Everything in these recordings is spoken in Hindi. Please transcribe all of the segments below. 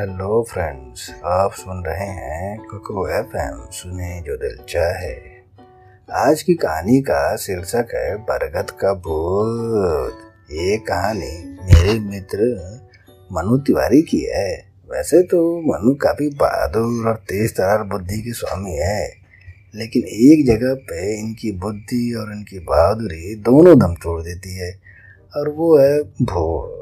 हेलो फ्रेंड्स आप सुन रहे हैं कोको एफ़ एम सुने जो दिल चाहे। आज की कहानी का शीर्षक है बरगद का भूत ये कहानी मेरे मित्र मनु तिवारी की है। वैसे तो मनु काफ़ी बहादुर और तेज तरार बुद्धि के स्वामी है। लेकिन एक जगह पे इनकी बुद्धि और इनकी बहादुरी दोनों दम तोड़ देती है। और वो है भूत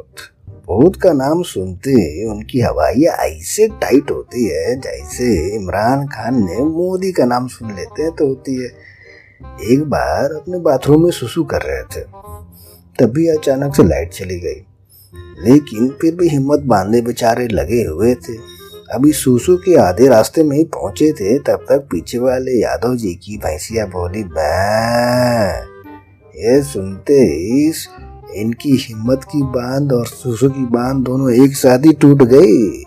भूत का नाम सुनते ही उनकी हवाइयाँ ऐसे टाइट होती है, जैसे इमरान खान ने मोदी का नाम सुन लेते हैं तो होती है। एक बार अपने बाथरूम में सुसु कर रहे थे। तभी अचानक से लाइट चली गई। लेकिन फिर भी हिम्मत बांधे बेचारे लगे हुए थे। अभी सुसु के आधे रास्ते में ही पहुँचे थे, तब तक पीछे वाले यादव जी की भैंसिया बोली बै ये सुनते ही इनकी हिम्मत की बाँध और सुसु की बाँध दोनों एक साथ ही टूट गई।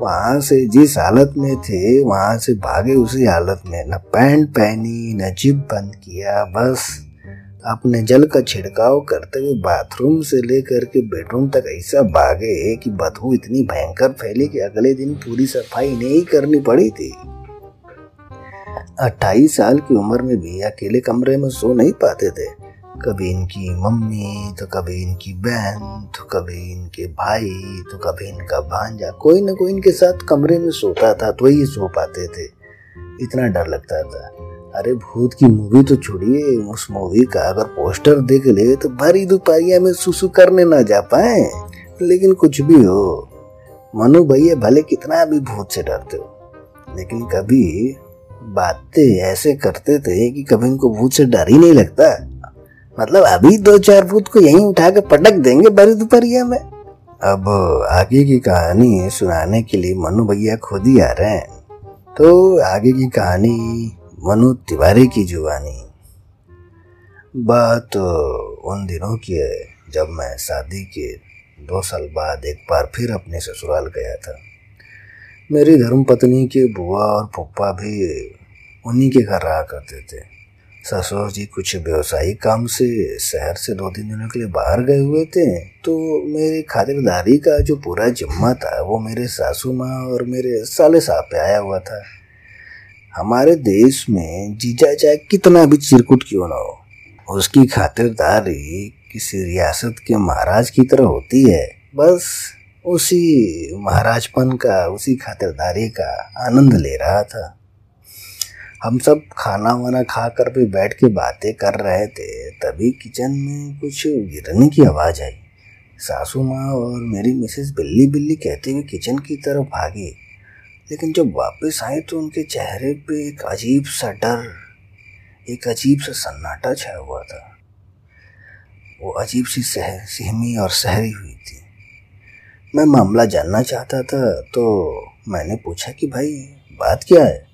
वहाँ से जिस हालत में थे, वहाँ से भागे उसी हालत में। न पैंट पहनी, न जिप बंद किया, बस अपने जल का छिड़काव करते हुए बाथरूम से लेकर के बेडरूम तक ऐसा भागे कि बदबू इतनी भयंकर फैली कि अगले दिन पूरी सफ़ाई नहीं करनी पड़ी थी। अट्ठाईस साल की उम्र में भी अकेले कमरे में सो नहीं पाते थे। कभी इनकी मम्मी तो कभी इनकी बहन तो कभी इनके भाई तो कभी इनका भांजा। कोई ना कोई इनके साथ कमरे में सोता था तो ही सो पाते थे। इतना डर लगता था। अरे, भूत की मूवी तो छोड़िए, उस मूवी का अगर पोस्टर देख ले तो भरी दोपहरिया में सुसु करने ना जा पाए। लेकिन कुछ भी हो, मनु भैया भले कितना भी भूत से डरते हो, लेकिन कभी बातें ऐसे करते थे कि कभी इनको भूत से डर ही नहीं लगता। मतलब अभी दो चार फुट को यहीं उठा के पटक देंगे बड़ी दोपहरिया में। अब आगे की कहानी सुनाने के लिए मनु भैया खुद ही आ रहे हैं। तो आगे की कहानी मनु तिवारी की जुबानी। बात उन दिनों की है जब मैं शादी के दो साल बाद एक बार फिर अपने ससुराल गया था। मेरी धर्म पत्नी के बुआ और पप्पा भी उन्हीं के घर रहा करते थे। ससुर जी, कुछ व्यवसायिक काम से शहर से दो तीन दिनों के लिए बाहर गए हुए थे तो मेरी खातिरदारी का जो पूरा जिम्मा था, वो मेरे सासू माँ और मेरे साले साहब पे आया हुआ था। हमारे देश में जीजा चाहे कितना भी चिरकुट क्यों ना हो, उसकी खातिरदारी किसी रियासत के महाराज की तरह होती है। बस उसी महाराजपन का, उसी खातिरदारी का आनंद ले रहा था। हम सब खाना वाना खा कर भी बैठ के बातें कर रहे थे, तभी किचन में कुछ गिरने की आवाज़ आई। सासू माँ और मेरी मिसेस बिल्ली बिल्ली कहते हुए किचन की तरफ़ भागी लेकिन जब वापस आए तो उनके चेहरे पे एक अजीब सा डर, एक अजीब सा सन्नाटा छाया हुआ था। वो अजीब सी सह, सहमी और सहरी हुई थी। मैं मामला जानना चाहता था तो मैंने पूछा कि भाई, बात क्या है?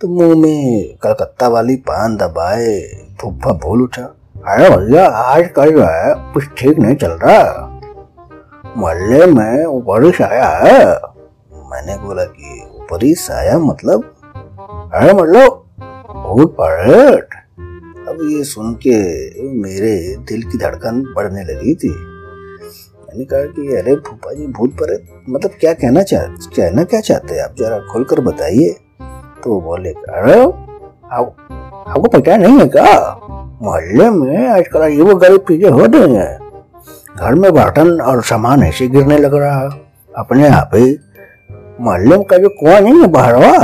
तो मुँह में कलकत्ता वाली पान दबाए फुफ्फा बोल उठा, अरे भैया आज कल जो है, कुछ ठीक नहीं चल रहा। मोहल्ले में बारिश आया है। मैंने बोला कि बारिश आया मतलब? अरे मतलब बहुत परेट अब ये सुन के मेरे दिल की धड़कन बढ़ने लगी थी। मैंने कहा कि, अरे फूफा जी, भूत परे मतलब क्या कहना चाह कहना क्या चाहते हैं? आप जरा खोलकर बताइए। तो बोले अरे आपको पता नहीं है क्या मोहल्ले में आजकल ये वो गरीब चीज़ें हो रही हैं घर में बर्तन और सामान ऐसे गिरने लग रहा है अपने आप ही मोहल्ले का जो कुआ नहीं है बाहरवा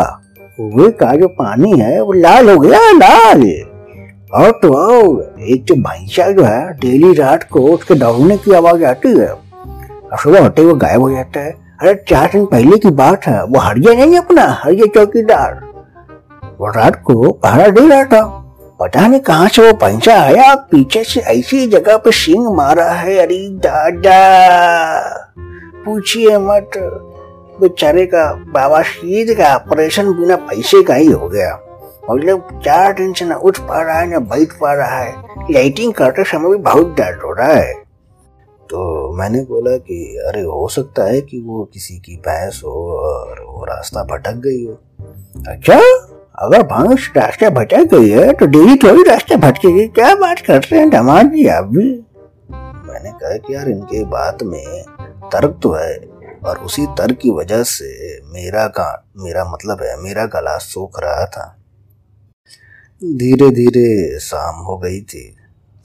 वे का जो पानी है वो लाल हो गया लाल और तो एक जो भैंसा जो है डेली रात को उसके दौड़ने की आवाज़ आती है और सुबह होते हुए गायब हो जाता है अरे चार दिन पहले की बात है वो हरिया नहीं अपना हरिया चौकीदार रात को पहरा दे रहा था। पता नहीं कहाँ से वो पंचा आया पीछे से ऐसी जगह पे सिंह मारा है, अरे दादा। पूछिए मत। बेचारे का बाबा शीद का ऑपरेशन बिना पैसे का ही हो गया। मतलब चार दिन से न उठ पा रहा है न बैठ पा रहा है। लाइटिंग करते समय भी बहुत दर्द हो रहा है। तो मैंने बोला कि अरे हो सकता है कि वो किसी की भैंस हो और वो रास्ता भटक गई हो। अच्छा? अगर भैंस रास्ता भटक गई है तो डेली थोड़ी रास्ता भटकेगी। क्या बात करते हैं दामाद जी आप भी? मैंने कहा कि यार इनके बात में तर्क तो है, और उसी तर की वजह से मेरा का, मेरा मतलब है, मेरा गला सूख रहा था। धीरे धीरे शाम हो गई थी।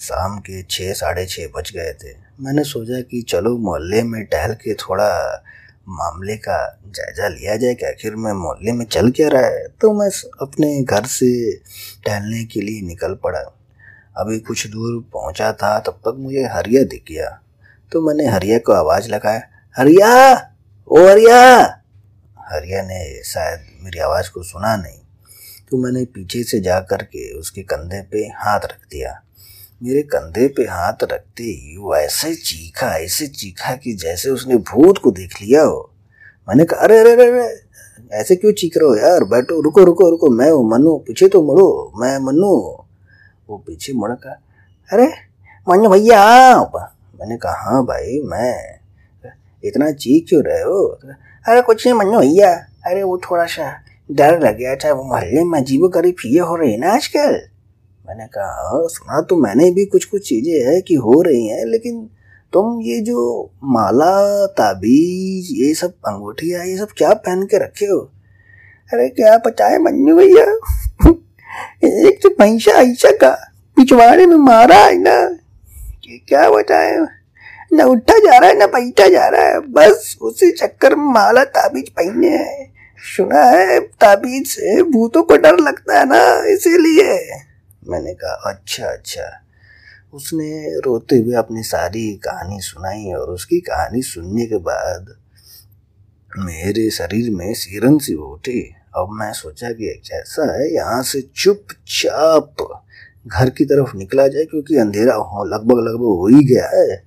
शाम के छः साढ़े छः बज गए थे। मैंने सोचा कि चलो मोहल्ले में टहल के थोड़ा मामले का जायज़ा लिया जाए कि आखिर में मोहल्ले में चल क्या रहा है? तो मैं अपने घर से टहलने के लिए निकल पड़ा। अभी कुछ दूर पहुँचा था, तब तक मुझे हरिया दिख गया। तो मैंने हरिया को आवाज़ लगाया, हरिया! ओ हरिया! हरिया ने शायद मेरी आवाज़ को सुना नहीं। तो मैंने पीछे से जा कर के उसके कंधे पे हाथ रख दिया। मेरे कंधे पे हाथ रखते ही वो ऐसे चीखा ऐसे चीखा कि जैसे उसने भूत को देख लिया हो। मैंने कहा, अरे अरे अरे ऐसे क्यों चीख रहे हो यार? बैठो, रुको रुको रुको, मैं हूँ मनु पीछे तो मुड़ो, मैं मनु वो पीछे मुड़ कहा अरे मनु भैया, आप? मैंने कहा हाँ भाई, मैं। इतना चीख क्यों रहे हो? अरे, कुछ नहीं मनु भैया। अरे, वो थोड़ा सा डर लग गया था, वो मोहल्ले में अजीबो गरीब ये हो रही है ना आजकल? मैंने कहा हाँ, सुना तो मैंने भी कुछ कुछ चीज़ें है कि हो रही हैं लेकिन तुम ये जो माला ताबीज ये सब अंगूठिया ये सब क्या पहन के रखे हो? अरे क्या है मन्नू भैया? एक तो पैसा ऐसा का पिछवाड़े में मारा है ना। क्या बताए न उठा जा रहा है न बैठा जा रहा है बस उसी चक्कर में माला ताबीज पहने हैं। सुना है ताबीज से भूतों को डर लगता है ना इसीलिए। मैंने कहा अच्छा अच्छा। उसने रोते हुए अपनी सारी कहानी सुनाई और उसकी कहानी सुनने के बाद मेरे शरीर में सीरन सी उठी। अब मैं सोचा कि कैसा है, यहाँ से चुपचाप घर की तरफ़ निकला जाए क्योंकि अंधेरा हो, लगभग लगभग हो ही गया है।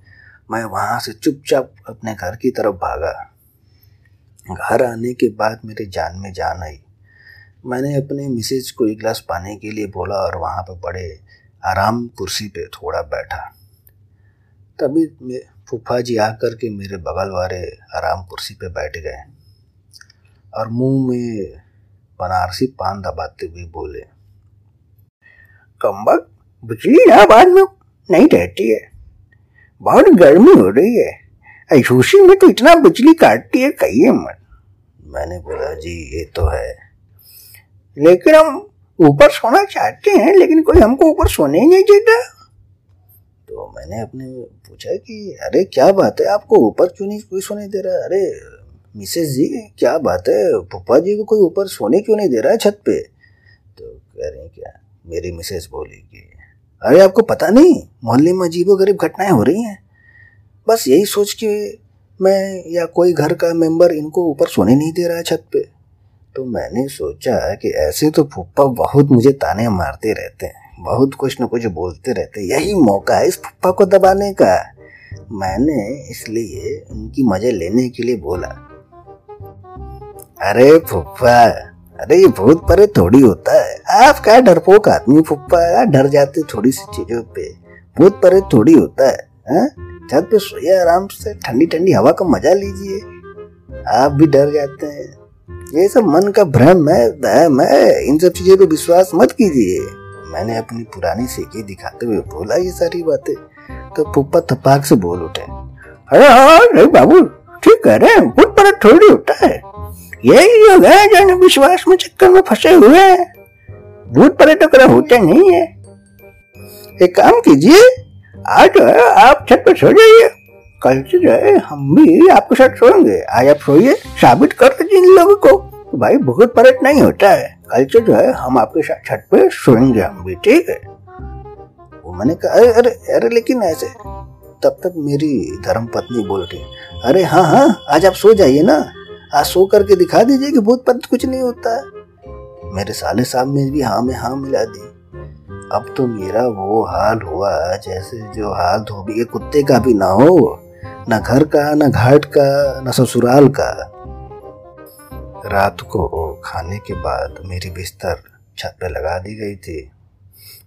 मैं वहाँ से चुपचाप अपने घर की तरफ़ भागा। घर आने के बाद मेरे जान में जान आई। मैंने अपने मिसेज को एक गिलास पाने के लिए बोला और वहाँ पर बड़े आराम कुर्सी पे थोड़ा बैठा। तभी फूफा जी आकर के मेरे बगल वाले आराम कुर्सी पे बैठ गए और मुँह में बनारसी पान दबाते हुए बोले कम्बक बिजली इलाहाबाद में नहीं रहती है। बहुत गर्मी हो रही है। ऐसूसी में तो इतना बिजली काटती है, कहिए मत। मैंने बोला, जी, ये तो है। लेकिन हम ऊपर सोना चाहते हैं, लेकिन कोई हमको ऊपर सोने ही नहीं देता। तो मैंने अपने पूछा कि, अरे, क्या बात है? आपको ऊपर क्यों नहीं कोई सोने दे रहा? अरे, मिसेस जी, क्या बात है? पप्पा जी को कोई ऊपर सोने क्यों नहीं दे रहा है छत पे? तो कह रहे हैं, क्या? मेरी मिसेस बोली कि, अरे, आपको पता नहीं, मोहल्ले में अजीबो गरीब घटनाएँ हो रही हैं। बस यही सोच के मैं या कोई घर का मेंबर इनको ऊपर सोने नहीं दे रहा है छत पे। तो मैंने सोचा कि ऐसे तो फुप्पा बहुत मुझे ताने मारते रहते हैं, बहुत कुछ न कुछ बोलते रहते यही मौका है इस फुप्पा को दबाने का। मैंने इसलिए उनकी मज़े लेने के लिए बोला। अरे फुप्पा, अरे ये भूत परे थोड़ी होता है। आप क्या डरपोक आदमी फुप्पा डर जाते थोड़ी सी चीज़ों पे। भूत परे थोड़ी होता है, हा? छत पे सोया आराम से ठंडी ठंडी हवा का मज़ा लीजिए। आप भी डर जाते हैं। ये सब मन का भ्रम है, वहम है। इन सब चीज़ों पे विश्वास मत कीजिए। मैंने अपनी पुरानी सीखी दिखाते हुए बोला ये सारी बातें। तो पुप्पा थपाक से बोल उठे। अरे हाँ नहीं बाबू, ठीक कह रहे हैं भूत पर थोड़ी होता है। यही लोग हैं जो विश्वास में चक्कर में फंसे हुए हैं। भूत पर्यटक होते नहीं है। एक काम कीजिए, आज आप छत पर सो जाइए। कल से जो है, हम भी आपके साथ सोएँगे। आज आप सोइए, साबित कर दीजिए इन लोगों को। तो भाई, बहुत परेट नहीं होता है। कल से जो है, हम आपके साथ छत पे सोएँगे हम भी, ठीक है? वो मैंने कहा, अरे अरे अरे, लेकिन ऐसे, तब तक मेरी धर्म पत्नी बोल रही अरे हाँ हाँ आज आप सो जाइए ना। आज सो करके दिखा दीजिए कि भूत पत कुछ नहीं होता है। मेरे साले साहब ने भी हाँ में हाँ मिला दी। अब तो मेरा वो हाल हुआ, जैसे जो हाल धोबी के कुत्ते का भी ना हो। न घर का, न घाट का, न ससुराल का। रात को खाने के बाद मेरी बिस्तर छत पे लगा दी गई थी।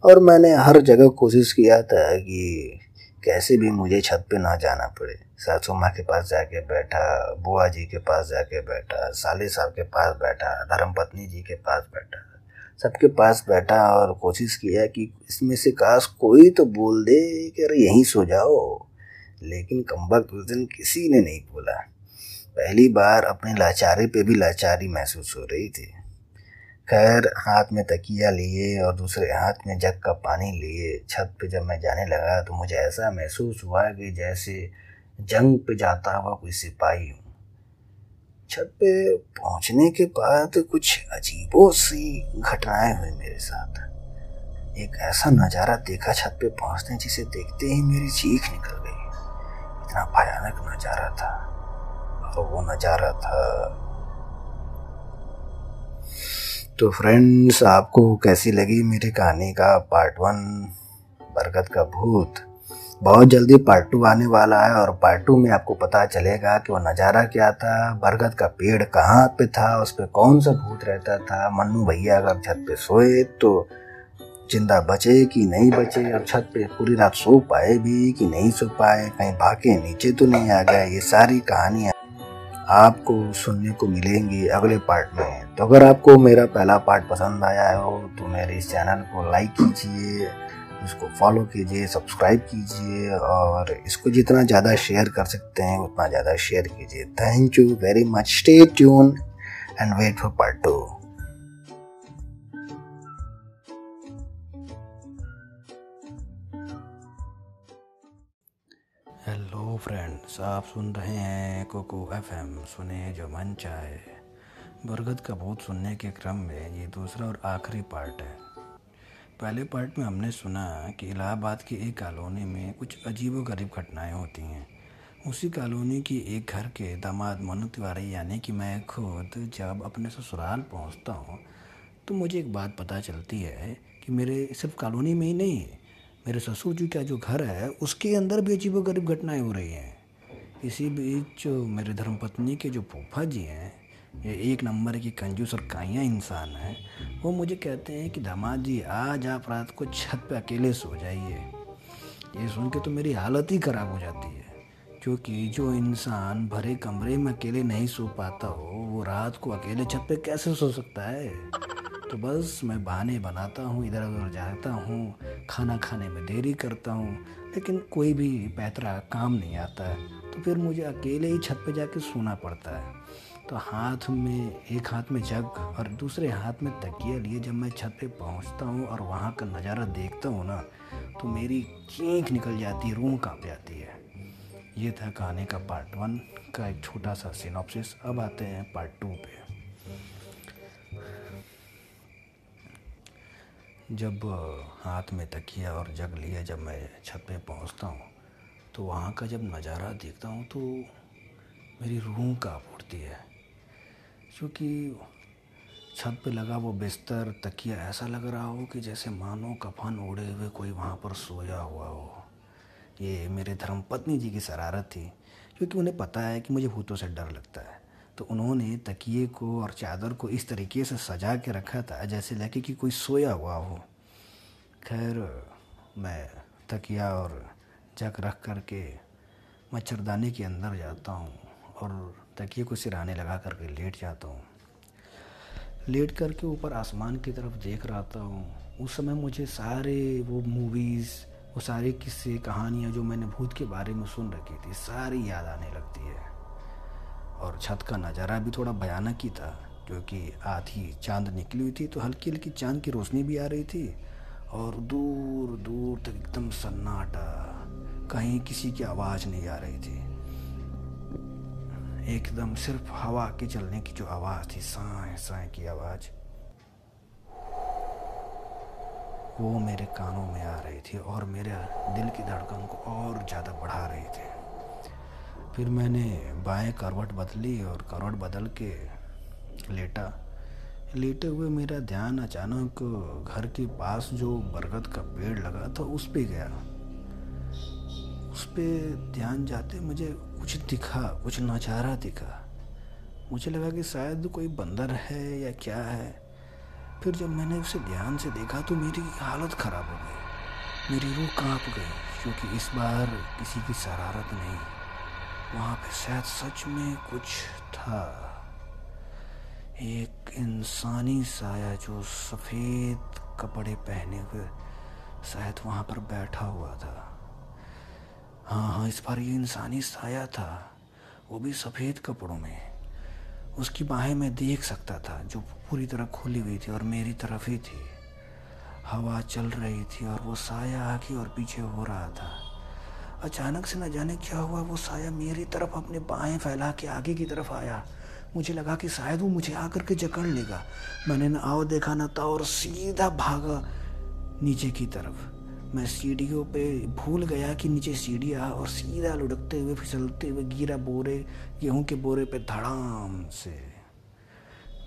और मैंने हर जगह कोशिश किया था कि कैसे भी मुझे छत पे ना जाना पड़े। सासू माँ के पास जाके बैठा, बुआ जी के पास जाके बैठा, साले साहब के पास बैठा धर्म पत्नी जी के पास बैठा, सबके पास बैठा और कोशिश किया कि इसमें से काश कोई तो बोल दे कि अरे यहीं सो जाओ। लेकिन कम्बक उस दिन किसी ने नहीं बोला। पहली बार अपने लाचारी पे भी लाचारी महसूस हो रही थी। खैर, हाथ में तकिया लिए और दूसरे हाथ में जग का पानी लिए, छत पे जब मैं जाने लगा तो मुझे ऐसा महसूस हुआ कि जैसे जंग पे जाता हुआ कोई सिपाही हूँ। छत पे पहुँचने के बाद कुछ अजीबो सी घटनाएँ हुई मेरे साथ। एक ऐसा नज़ारा देखा छत पे पहुँचने जिसे देखते ही मेरी चीख निकल गई। इतना भयानक नज़ारा था। और वो नज़ारा था। तो फ्रेंड्स आपको कैसी लगी मेरी कहानी का पार्ट वन बरगद का भूत। बहुत जल्दी पार्ट टू आने वाला है और पार्ट टू में आपको पता चलेगा कि वो नज़ारा क्या था, बरगद का पेड़ कहाँ पे था, उस पर कौन सा भूत रहता था। मन्नू भैया अगर छत पे सोए तो ज़िंदा बचे कि नहीं बचे? और छत पे पूरी रात सो पाए भी कि नहीं सो पाए? कहीं भागे नीचे तो नहीं आ गए? ये सारी कहानियाँ आपको सुनने को मिलेंगी अगले पार्ट में। तो अगर आपको मेरा पहला पार्ट पसंद आया हो तो मेरे इस चैनल को लाइक कीजिए इसको फॉलो कीजिए, सब्सक्राइब कीजिए और इसको जितना ज़्यादा शेयर कर सकते हैं, उतना ज़्यादा शेयर कीजिए। Thank you very much stay tuned and wait for part two friends आप सुन रहे हैं कोको एफएम सुने जो मन चाहे। बरगद का भूत सुनने के क्रम में ये दूसरा और आखिरी पार्ट है। पहले पार्ट में हमने सुना कि इलाहाबाद की एक कॉलोनी में कुछ अजीब गरीब घटनाएँ होती हैं। उसी कॉलोनी की एक घर के दामाद मनु तिवारी यानी कि मैं खुद, जब अपने ससुराल पहुँचता हूँ तो मुझे एक बात पता चलती है कि मेरे सिर्फ़ कॉलोनी में ही नहीं मेरे ससुर जी का जो घर है, उसके अंदर भी अजीब गरीब घटनाएँ हो रही हैं। इसी बीच मेरे धर्मपत्नी के जो फूफा जी हैं, ये एक नंबर की कंजूस और काइया इंसान है, वो मुझे कहते हैं कि, दामाद जी, आज आप रात को छत पे अकेले सो जाइए। ये सुन के तो मेरी हालत ही ख़राब हो जाती है। क्योंकि जो इंसान भरे कमरे में अकेले नहीं सो पाता हो, वो रात को अकेले छत पे कैसे सो सकता है? तो बस मैं बहाने बनाता हूँ, इधर उधर जाता हूँ, खाना खाने में देरी करता हूँ, लेकिन कोई भी पैतरा काम नहीं आता है। तो फिर मुझे अकेले ही छत पे जाके सोना पड़ता है। तो हाथ में, एक हाथ में जग और दूसरे हाथ में तकिया लिए जब मैं छत पे पहुँचता हूँ और वहाँ का नज़ारा देखता हूँ ना तो मेरी चीख निकल जाती है, रूह काँप जाती है। ये था कहानी का पार्ट वन का एक छोटा सा सिनॉप्सिस अब आते हैं पार्ट टू पे। जब हाथ में तकिया और जग लिए जब मैं छत पे पहुँचता हूँ तो वहाँ का जब नज़ारा देखता हूँ तो मेरी रूह काँप उठती है। क्योंकि छत पे लगा वो बिस्तर, तकिया ऐसा लग रहा हो कि जैसे मानो कफन ओढ़े हुए कोई वहाँ पर सोया हुआ हो। ये मेरे धर्म पत्नी जी की शरारत थी, क्योंकि उन्हें पता है कि मुझे भूतों से डर लगता है। तो उन्होंने तकिए को और चादर को इस तरीके से सजा के रखा था, जैसे लगे कि कोई सोया हुआ हो। खैर, मैं तकिया और जग रख कर के मच्छरदानी के अंदर जाता हूँ और तकिए को सिराने लगा करके लेट जाता हूँ। लेट करके ऊपर आसमान की तरफ़ देख रहा हूँ। उस समय मुझे सारे वो मूवीज़ वो सारे किस्से, कहानियाँ जो मैंने भूत के बारे में सुन रखी थी, सारी याद आने लगती है। और छत का नज़ारा भी थोड़ा भयानक ही था क्योंकि आधी चाँद निकली हुई थी तो हल्की हल्की चाँद की रोशनी भी आ रही थी। और दूर दूर तक एकदम सन्नाटा, कहीं किसी की आवाज़ नहीं आ रही थी। एकदम सिर्फ़ हवा के चलने की जो आवाज़ थी साए साए की आवाज़, वो मेरे कानों में आ रही थी और मेरे दिल की धड़कन को और ज़्यादा बढ़ा रही थी। फिर मैंने बाएँ करवट बदली और करवट बदल के लेटा। लेटे हुए मेरा ध्यान अचानक घर के पास जो बरगद का पेड़ लगा था, उस पर गया। उस पर ध्यान जाते मुझे कुछ दिखा, कुछ नज़ारा दिखा। मुझे लगा कि शायद कोई बंदर है या क्या है। फिर जब मैंने उसे ध्यान से देखा तो मेरी हालत ख़राब हो गई। मेरी रूह काँप गई, क्योंकि इस बार किसी की शरारत नहीं। वहाँ पे शायद सच में कुछ था। एक इंसानी साया जो सफ़ेद कपड़े पहने हुए शायद वहाँ पर बैठा हुआ था। हाँ हाँ इस बार ये इंसानी साया था। वो भी सफ़ेद कपड़ों में। उसकी बाहें मैं देख सकता था, जो पूरी तरह खुली हुई थी और मेरी तरफ़ ही थी। हवा चल रही थी और वो साया आगे और पीछे हो रहा था। अचानक से न जाने क्या हुआ, वो साया मेरी तरफ़ अपने बाहें फैला के आगे की तरफ़ आया। मुझे लगा कि शायद वो मुझे आकर के जकड़ लेगा। मैंने न आओ देखा, ना था और सीधा भागा नीचे की तरफ़। मैं सीढ़ियों पे भूल गया कि नीचे सीढ़ियाँ और सीधा लुढ़कते हुए, फिसलते हुए गिरा बोरे, गेहूँ के बोरे पे धड़ाम से।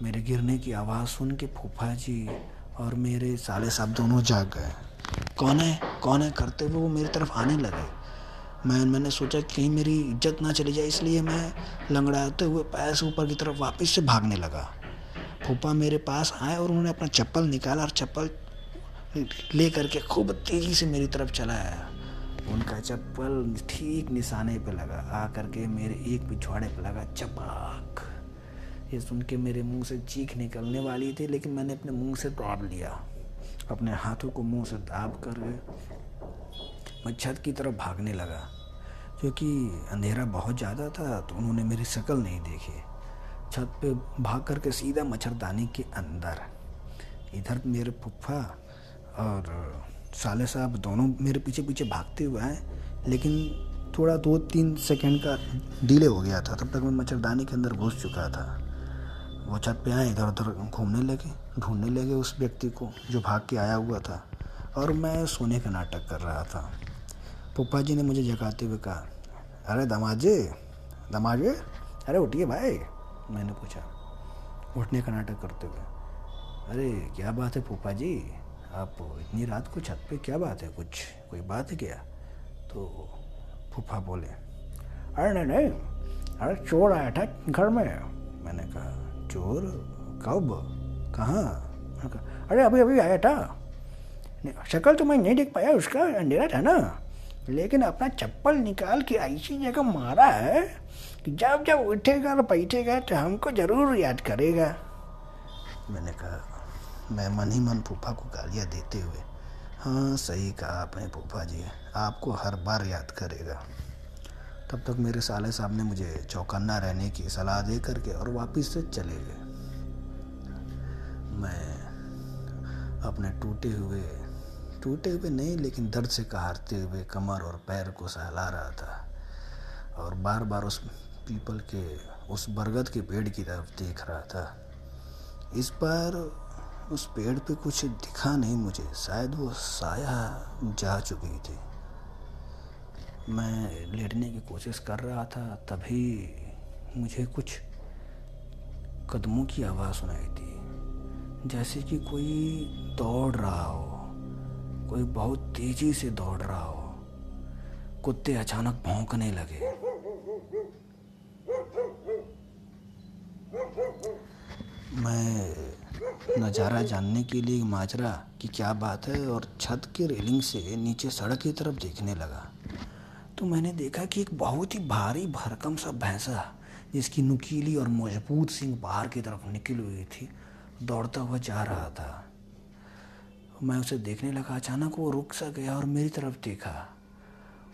मेरे गिरने की आवाज़ सुन के फूफा जी और मेरे साले साहब दोनों जाग गए। कौन है? कौन है? करते हुए वो मेरी तरफ़ आने लगे। मैं मैंने सोचा कहीं मेरी इज़्ज़त ना चली जाए, इसलिए मैं लंगड़ाते हुए पैर से ऊपर की तरफ़ वापस से भागने लगा। फूफा मेरे पास आए और उन्होंने अपना चप्पल निकाला और चप्पल ले करके खूब तेज़ी से मेरी तरफ़ चलाया। उनका चप्पल ठीक निशाने पे लगा। आ करके मेरे एक पिछवाड़े पे लगा, चपाक। ये सुन के मेरे मुँह से चीख निकलने वाली थी, लेकिन मैंने अपने मुँह से दाब लिया। अपने हाथों को मुँह से दाब कर मैं छत की तरफ़ भागने लगा। क्योंकि अंधेरा बहुत ज़्यादा था तो उन्होंने मेरी शक्ल नहीं देखी। छत पे भाग करके सीधा मच्छरदानी के अंदर। इधर मेरे फुफ्फा और साले साहब दोनों मेरे पीछे पीछे भागते हुए आए, लेकिन थोड़ा दो तीन सेकंड का डिले हो गया था, तब तक मैं मच्छरदानी के अंदर घुस चुका था। वो छत पे आए इधर उधर घूमने लगे, ढूँढने लगे उस व्यक्ति को जो भाग के आया हुआ था। और मैं सोने का नाटक कर रहा था। पप्पा जी ने मुझे जगाते हुए कहा, अरे दमाजे दमाजे अरे उठिए भाई, मैंने पूछा, उठने का नाटक करते हुए? अरे, क्या बात है पप्पा जी, आप इतनी रात को छत पे क्या बात है, कुछ, कोई बात है क्या? तो फूफा बोले, अरे नहीं नहीं, अरे चोर आया था घर में। मैंने कहा, चोर? कब? कहाँ, अरे अभी अभी आया था। शक्ल तो मैं नहीं देख पाया, उसका अंधेरा था ना। लेकिन अपना चप्पल निकाल के ऐसी जगह मारा है कि जब जब उठेगा और बैठेगा तो हमको ज़रूर याद करेगा। मैंने कहा, मैं मन ही मन फूफा को गालियाँ देते हुए हाँ सही कहा आपने फूफा जी, आपको हर बार याद करेगा। तब तक मेरे साले साहब ने मुझे चौकन्ना रहने की सलाह दे करके और वापस से चले गए। मैं अपने टूटे हुए टूटे हुए नहीं, लेकिन दर्द से कहारते हुए कमर और पैर को सहला रहा था। और बार बार उस पीपल के, उस बरगद के पेड़ की तरफ़ देख रहा था। इस बार उस पेड़ पे कुछ दिखा नहीं मुझे। शायद वो साया जा चुकी थी। मैं लेटने की कोशिश कर रहा था, तभी मुझे कुछ कदमों की आवाज़ सुनाई थी जैसे कि कोई दौड़ रहा हो। कोई बहुत तेज़ी से दौड़ रहा हो। कुत्ते अचानक भौंकने लगे। मैं नज़ारा जानने के लिए माजरा कि क्या बात है और छत की रेलिंग से नीचे सड़क की तरफ़ देखने लगा। तो मैंने देखा कि एक बहुत ही भारी भरकम सा भैंसा, जिसकी नुकीली और मज़बूत सिंह बाहर की तरफ़ निकली हुई थी, दौड़ता हुआ जा रहा था। मैं उसे देखने लगा। अचानक वो रुक सा गया और मेरी तरफ़ देखा।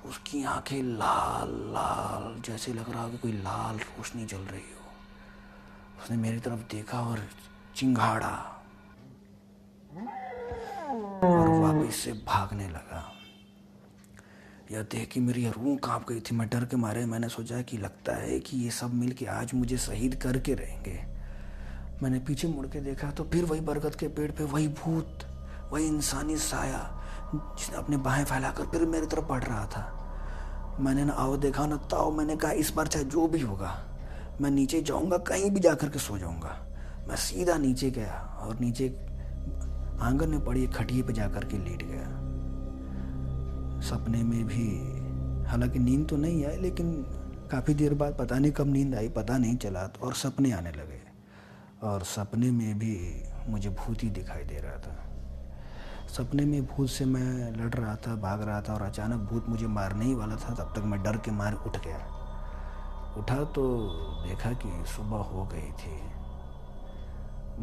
उसकी आँखें लाल लाल, जैसे लग रहा हो कि कोई लाल रोशनी जल रही हो। उसने मेरी तरफ़ देखा और चिंगाड़ा और वापिस से भागने लगा। यह देख कि मेरी रूह काँप गई थी। मैं डर के मारे मैंने सोचा कि लगता है कि ये सब मिल के आज मुझे शहीद करके रहेंगे। मैंने पीछे मुड़ के देखा तो फिर वही बरगद के पेड़ पे वही भूत वही इंसानी साया जिसने अपने बाहें फैलाकर फिर मेरी तरफ़ बढ़ रहा था। मैंने ना आओ देखा, ना ताओ। मैंने कहा, इस बार चाहे जो भी होगा, मैं नीचे जाऊँगा, कहीं भी जाकर के सो जाऊँगा। मैं सीधा नीचे गया और नीचे आँगन में पड़ी खटिए पे जाकर के लेट गया। सपने में भी, हालाँकि नींद तो नहीं आई, लेकिन काफ़ी देर बाद पता नहीं कब नींद आई, पता नहीं चला और सपने आने लगे। और सपने में भी मुझे भूत ही दिखाई दे रहा था। सपने में भूत से मैं लड़ रहा था, भाग रहा था और अचानक भूत मुझे मारने ही वाला था। तब तक मैं डर के मार उठ गया। उठा तो देखा कि सुबह हो गई थी।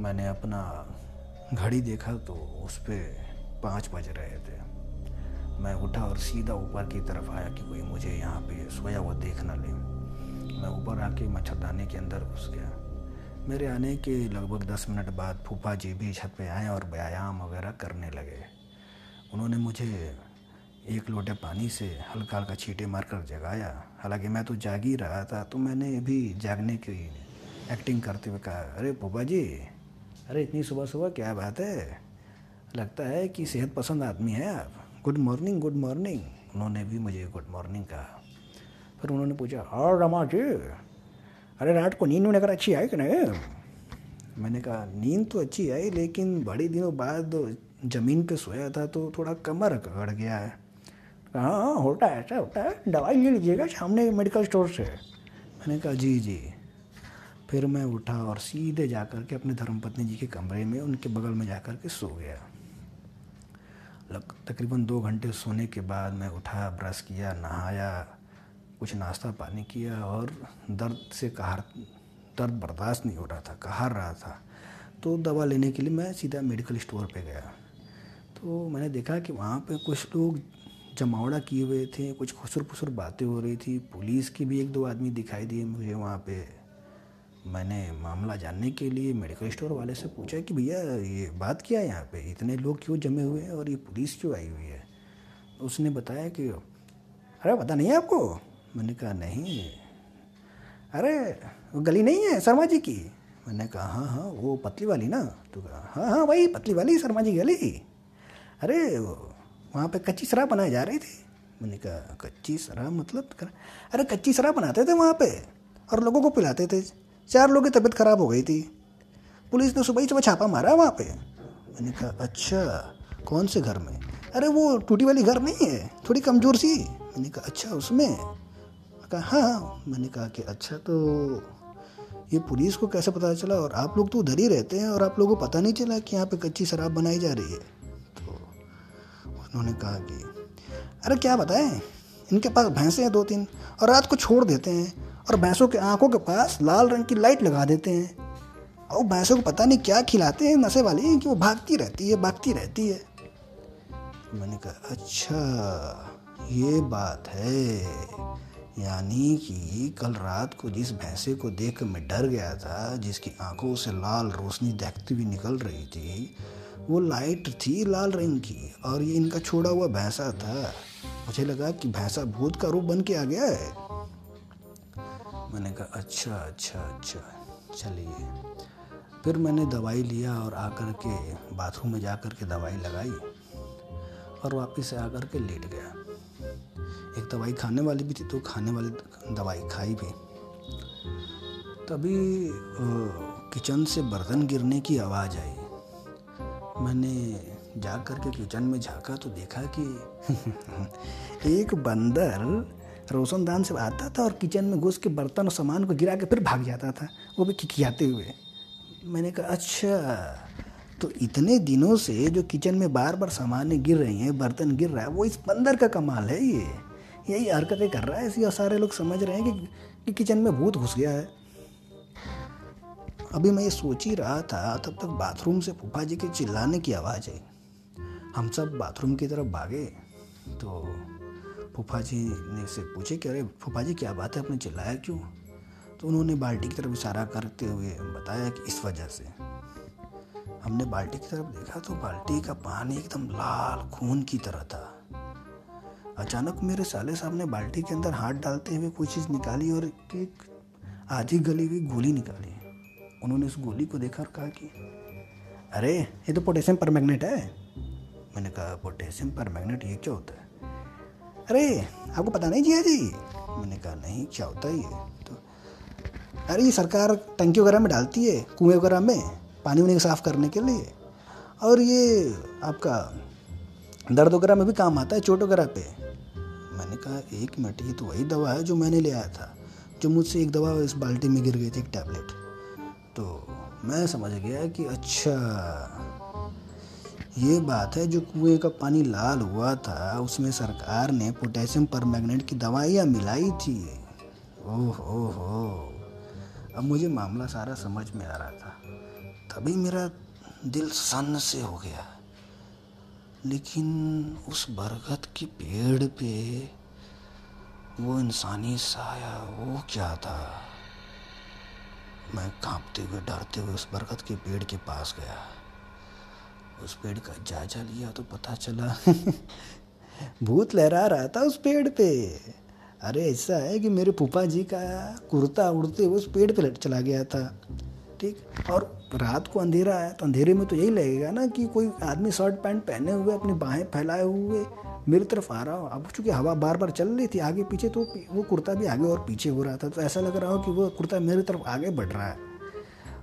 मैंने अपना घड़ी देखा तो उस पर पाँच बज रहे थे। मैं उठा और सीधा ऊपर की तरफ़ आया कि कोई मुझे यहाँ पे सोया हुआ देख ना ले। मैं ऊपर आके मच्छरदानी के अंदर घुस गया। मेरे आने के लगभग दस मिनट बाद फूफा जी भी छत पे आए और व्यायाम वगैरह करने लगे। उन्होंने मुझे एक लोटे पानी से हल्का हल्का छींटे मारकर जगाया। हालाँकि मैं तो जाग ही रहा था तो मैंने भी जागने की एक्टिंग करते हुए कहा, अरे फूफा जी, अरे इतनी सुबह सुबह क्या बात है? लगता है कि सेहत पसंद आदमी है आप। Good morning good morning. उन्होंने भी मुझे गुड मॉर्निंग कहा। फिर उन्होंने पूछा और रमा जी अरे रात को नींद अगर अच्छी आई कि नहीं? मैंने कहा, नींद तो अच्छी आई, लेकिन बड़े दिनों बाद ज़मीन पे सोया था तो थोड़ा कमर गड़ गया है। हाँ हाँ होता है, ऐसा होता है। दवाई ले लीजिएगा सामने मेडिकल स्टोर से। मैंने कहा, जी जी। फिर मैं उठा और सीधे जा कर के अपने धर्मपत्नी जी के कमरे में उनके बगल में जा कर के सो गया। लग, तकरीबन दो घंटे सोने के बाद मैं उठा, ब्रश किया, नहाया कुछ नाश्ता पानी किया और दर्द से कहार, दर्द बर्दाश्त नहीं हो रहा था, कहार रहा था। तो दवा लेने के लिए मैं सीधा मेडिकल स्टोर पे गया। तो मैंने देखा कि वहाँ पे कुछ लोग जमावड़ा किए हुए थे, कुछ खुसर फुसर बातें हो रही थी। पुलिस के भी एक दो आदमी दिखाई दिए मुझे वहाँ पे। मैंने मामला जानने के लिए मेडिकल स्टोर वाले से पूछा कि भैया, ये बात क्या है यहाँ पे? इतने लोग क्यों जमे हुए हैं और ये पुलिस क्यों आई हुई है? उसने बताया कि, अरे, पता नहीं है आपको? मैंने कहा, नहीं अरे, वो गली नहीं है शर्मा जी की? मैंने कहा हाँ हाँ वो पतली वाली ना। तो कहा हाँ हाँ वही पतली वाली शर्मा जी गली। अरे वहाँ पे कच्ची शराब बनाई जा रही थी? मैंने कहा, कच्ची शराब मतलब कर... अरे, कच्ची शराब बनाते थे वहाँ पे और लोगों को पिलाते थे। चार लोगों की तबीयत खराब हो गई थी। पुलिस ने सुबह ही सुबह छापा मारा वहाँ पे। मैंने कहा अच्छा कौन से घर में? अरे, वो टूटी वाली घर नहीं है, थोड़ी कमज़ोर सी। मैंने कहा अच्छा उसमें कहा हाँ मैंने कहा कि अच्छा तो ये पुलिस को कैसे पता चला? और आप लोग तो उधर ही रहते हैं और आप लोगों को पता नहीं चला कि यहाँ पे कच्ची शराब बनाई जा रही है। तो उन्होंने कहा कि, अरे, क्या बताएँ? इनके पास भैंसे हैं दो तीन और रात को छोड़ देते हैं और भैंसों के आँखों के पास लाल रंग की लाइट लगा देते हैं। और भैंसों को पता नहीं क्या खिलाते हैं, नशे वाली कि वो भागती रहती है, भागती रहती है। मैंने कहा अच्छा ये बात है। यानी कि कल रात को जिस भैंसे को देख कर मैं डर गया था, जिसकी आँखों से लाल रोशनी देखती हुई निकल रही थी, वो लाइट थी लाल रंग की और ये इनका छोड़ा हुआ भैंसा था। मुझे लगा कि भैंसा भूत का रूप बन के आ गया है। मैंने कहा अच्छा अच्छा अच्छा चलिए। फिर मैंने दवाई लिया और आकर के बाथरूम में जा कर के दवाई लगाई और वापस से आकर के लेट गया। एक दवाई खाने वाली भी थी तो खाने वाली दवाई खाई भी। तभी किचन से बर्तन गिरने की आवाज़ आई। मैंने जा कर के किचन में झांका तो देखा कि एक बंदर रोशनदान से आता था और किचन में घुस के बर्तन और सामान को गिरा के फिर भाग जाता था। वो भी खिखियाते हुए। मैंने कहा अच्छा तो इतने दिनों से जो किचन में बार बार सामान गिर रही हैं, बर्तन गिर रहा है, वो इस बंदर का कमाल है ये। यही हरकतें कर रहा है इसलिए सारे लोग समझ रहे हैं कि, कि किचन में भूत घुस गया है। अभी मैं ये सोच ही रहा था तब तक बाथरूम से फूफा जी के चिल्लाने की आवाज़ आई। हम सब बाथरूम की तरफ़ भागे तो फूफा जी ने से पूछे कि अरे फूफा जी क्या बात है? आपने चिल्लाया क्यों? तो उन्होंने बाल्टी की तरफ़ इशारा करते हुए बताया कि इस वजह से। हमने बाल्टी की तरफ़ देखा तो बाल्टी का पानी एकदम लाल खून की तरह था। अचानक मेरे साले साहब ने बाल्टी के अंदर हाथ डालते हुए कोई चीज़ निकाली और एक आधी गली हुई गोली निकाली। उन्होंने उस गोली को देखा और कहा कि, अरे, ये तो पोटेशियम पर है। मैंने कहा, पोटेशियम पर मैग्नेट ये क्या होता है? अरे, आपको पता नहीं जिया जी? मैंने कहा, नहीं, क्या होता है ये? तो अरे, ये सरकार टंकी वगैरह में डालती है, कुएँ वगैरह में, पानी वानी साफ़ करने के लिए। और ये आपका दर्द वगैरह में भी काम आता है, चोट वगैरह पे। मैंने कहा, एक मिनट, ये तो वही दवा है जो मैंने ले आया था, जो मुझसे एक दवा इस बाल्टी में गिर गई थी, एक टैबलेट। तो मैं समझ गया कि अच्छा ये बात है जो कुएँ का पानी लाल हुआ था, उसमें सरकार ने पोटेशियम पर की दवाइयाँ मिलाई थी। ओह हो, अब मुझे मामला सारा समझ में आ रहा था। तभी मेरा दिल सन्न से हो गया। लेकिन उस बरगद के पेड़ पे वो इंसानी साया, वो क्या था? मैं कांपते हुए, डरते हुए उस बरगद के पेड़ के पास गया। उस पेड़ का जायजा लिया तो पता चला, भूत लहरा रहा था उस पेड़ पे। अरे ऐसा है कि मेरे फूफा जी का कुर्ता उड़ते हुए उस पेड़ पे चला गया था। ठीक। और रात को अंधेरा है तो अंधेरे में तो यही लगेगा ना कि कोई आदमी शर्ट पैंट पहने हुए, अपनी बाहें फैलाए हुए, मेरी तरफ़ आ रहा हो। अब चूँकि हवा बार बार चल रही थी आगे पीछे तो वो कुर्ता भी आगे और पीछे हो रहा था। तो ऐसा लग रहा हो कि वो कुर्ता मेरी तरफ़ आगे बढ़ रहा है।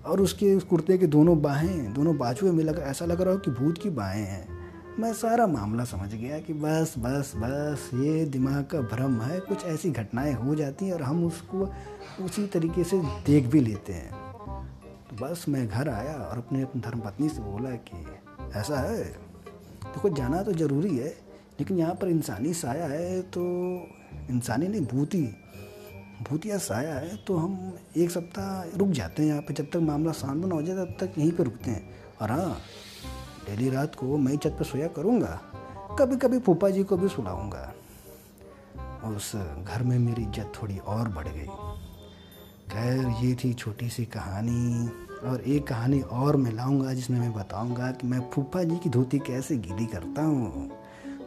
और उसके, उस कुर्ते के दोनों बाहें, दोनों बाजुएँ में लग, ऐसा लग रहा हो कि भूत की बाहें हैं। मैं सारा मामला समझ गया कि बस बस बस, ये दिमाग का भ्रम है। कुछ ऐसी घटनाएँ हो जाती हैं और हम उसको उसी तरीके से देख भी लेते हैं। तो बस मैं घर आया और अपने अपनी धर्मपत्नी से बोला कि, ऐसा है? देखो तो जाना तो ज़रूरी है, लेकिन यहाँ पर इंसानी साया है तो इंसानी नहीं, भूती, भूतिया साया है तो हम एक सप्ताह रुक जाते हैं यहाँ पे, जब तक मामला शांत ना हो जाए, तब तक यहीं पे रुकते हैं। और हाँ डेली रात को मैं छत पर सोया करूँगा कभी कभी फूफा जी को भी सुलाऊँगा। उस घर में मेरी इज़्ज़त थोड़ी और बढ़ गई। खैर, ये थी छोटी सी कहानी। और एक कहानी और मैं लाऊँगा जिसमें मैं बताऊँगा कि मैं फूफा जी की धोती कैसे गीली करता हूँ।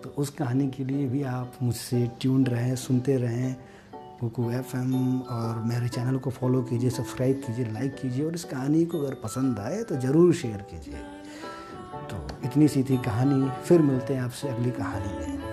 तो उस कहानी के लिए भी आप मुझसे ट्यून रहें, सुनते रहें कुकू एफ़ एम और मेरे चैनल को फॉलो कीजिए, सब्सक्राइब कीजिए, लाइक कीजिए, और इस कहानी को अगर पसंद आए तो ज़रूर शेयर कीजिए। तो इतनी सी थी कहानी, फिर मिलते हैं आपसे अगली कहानी में।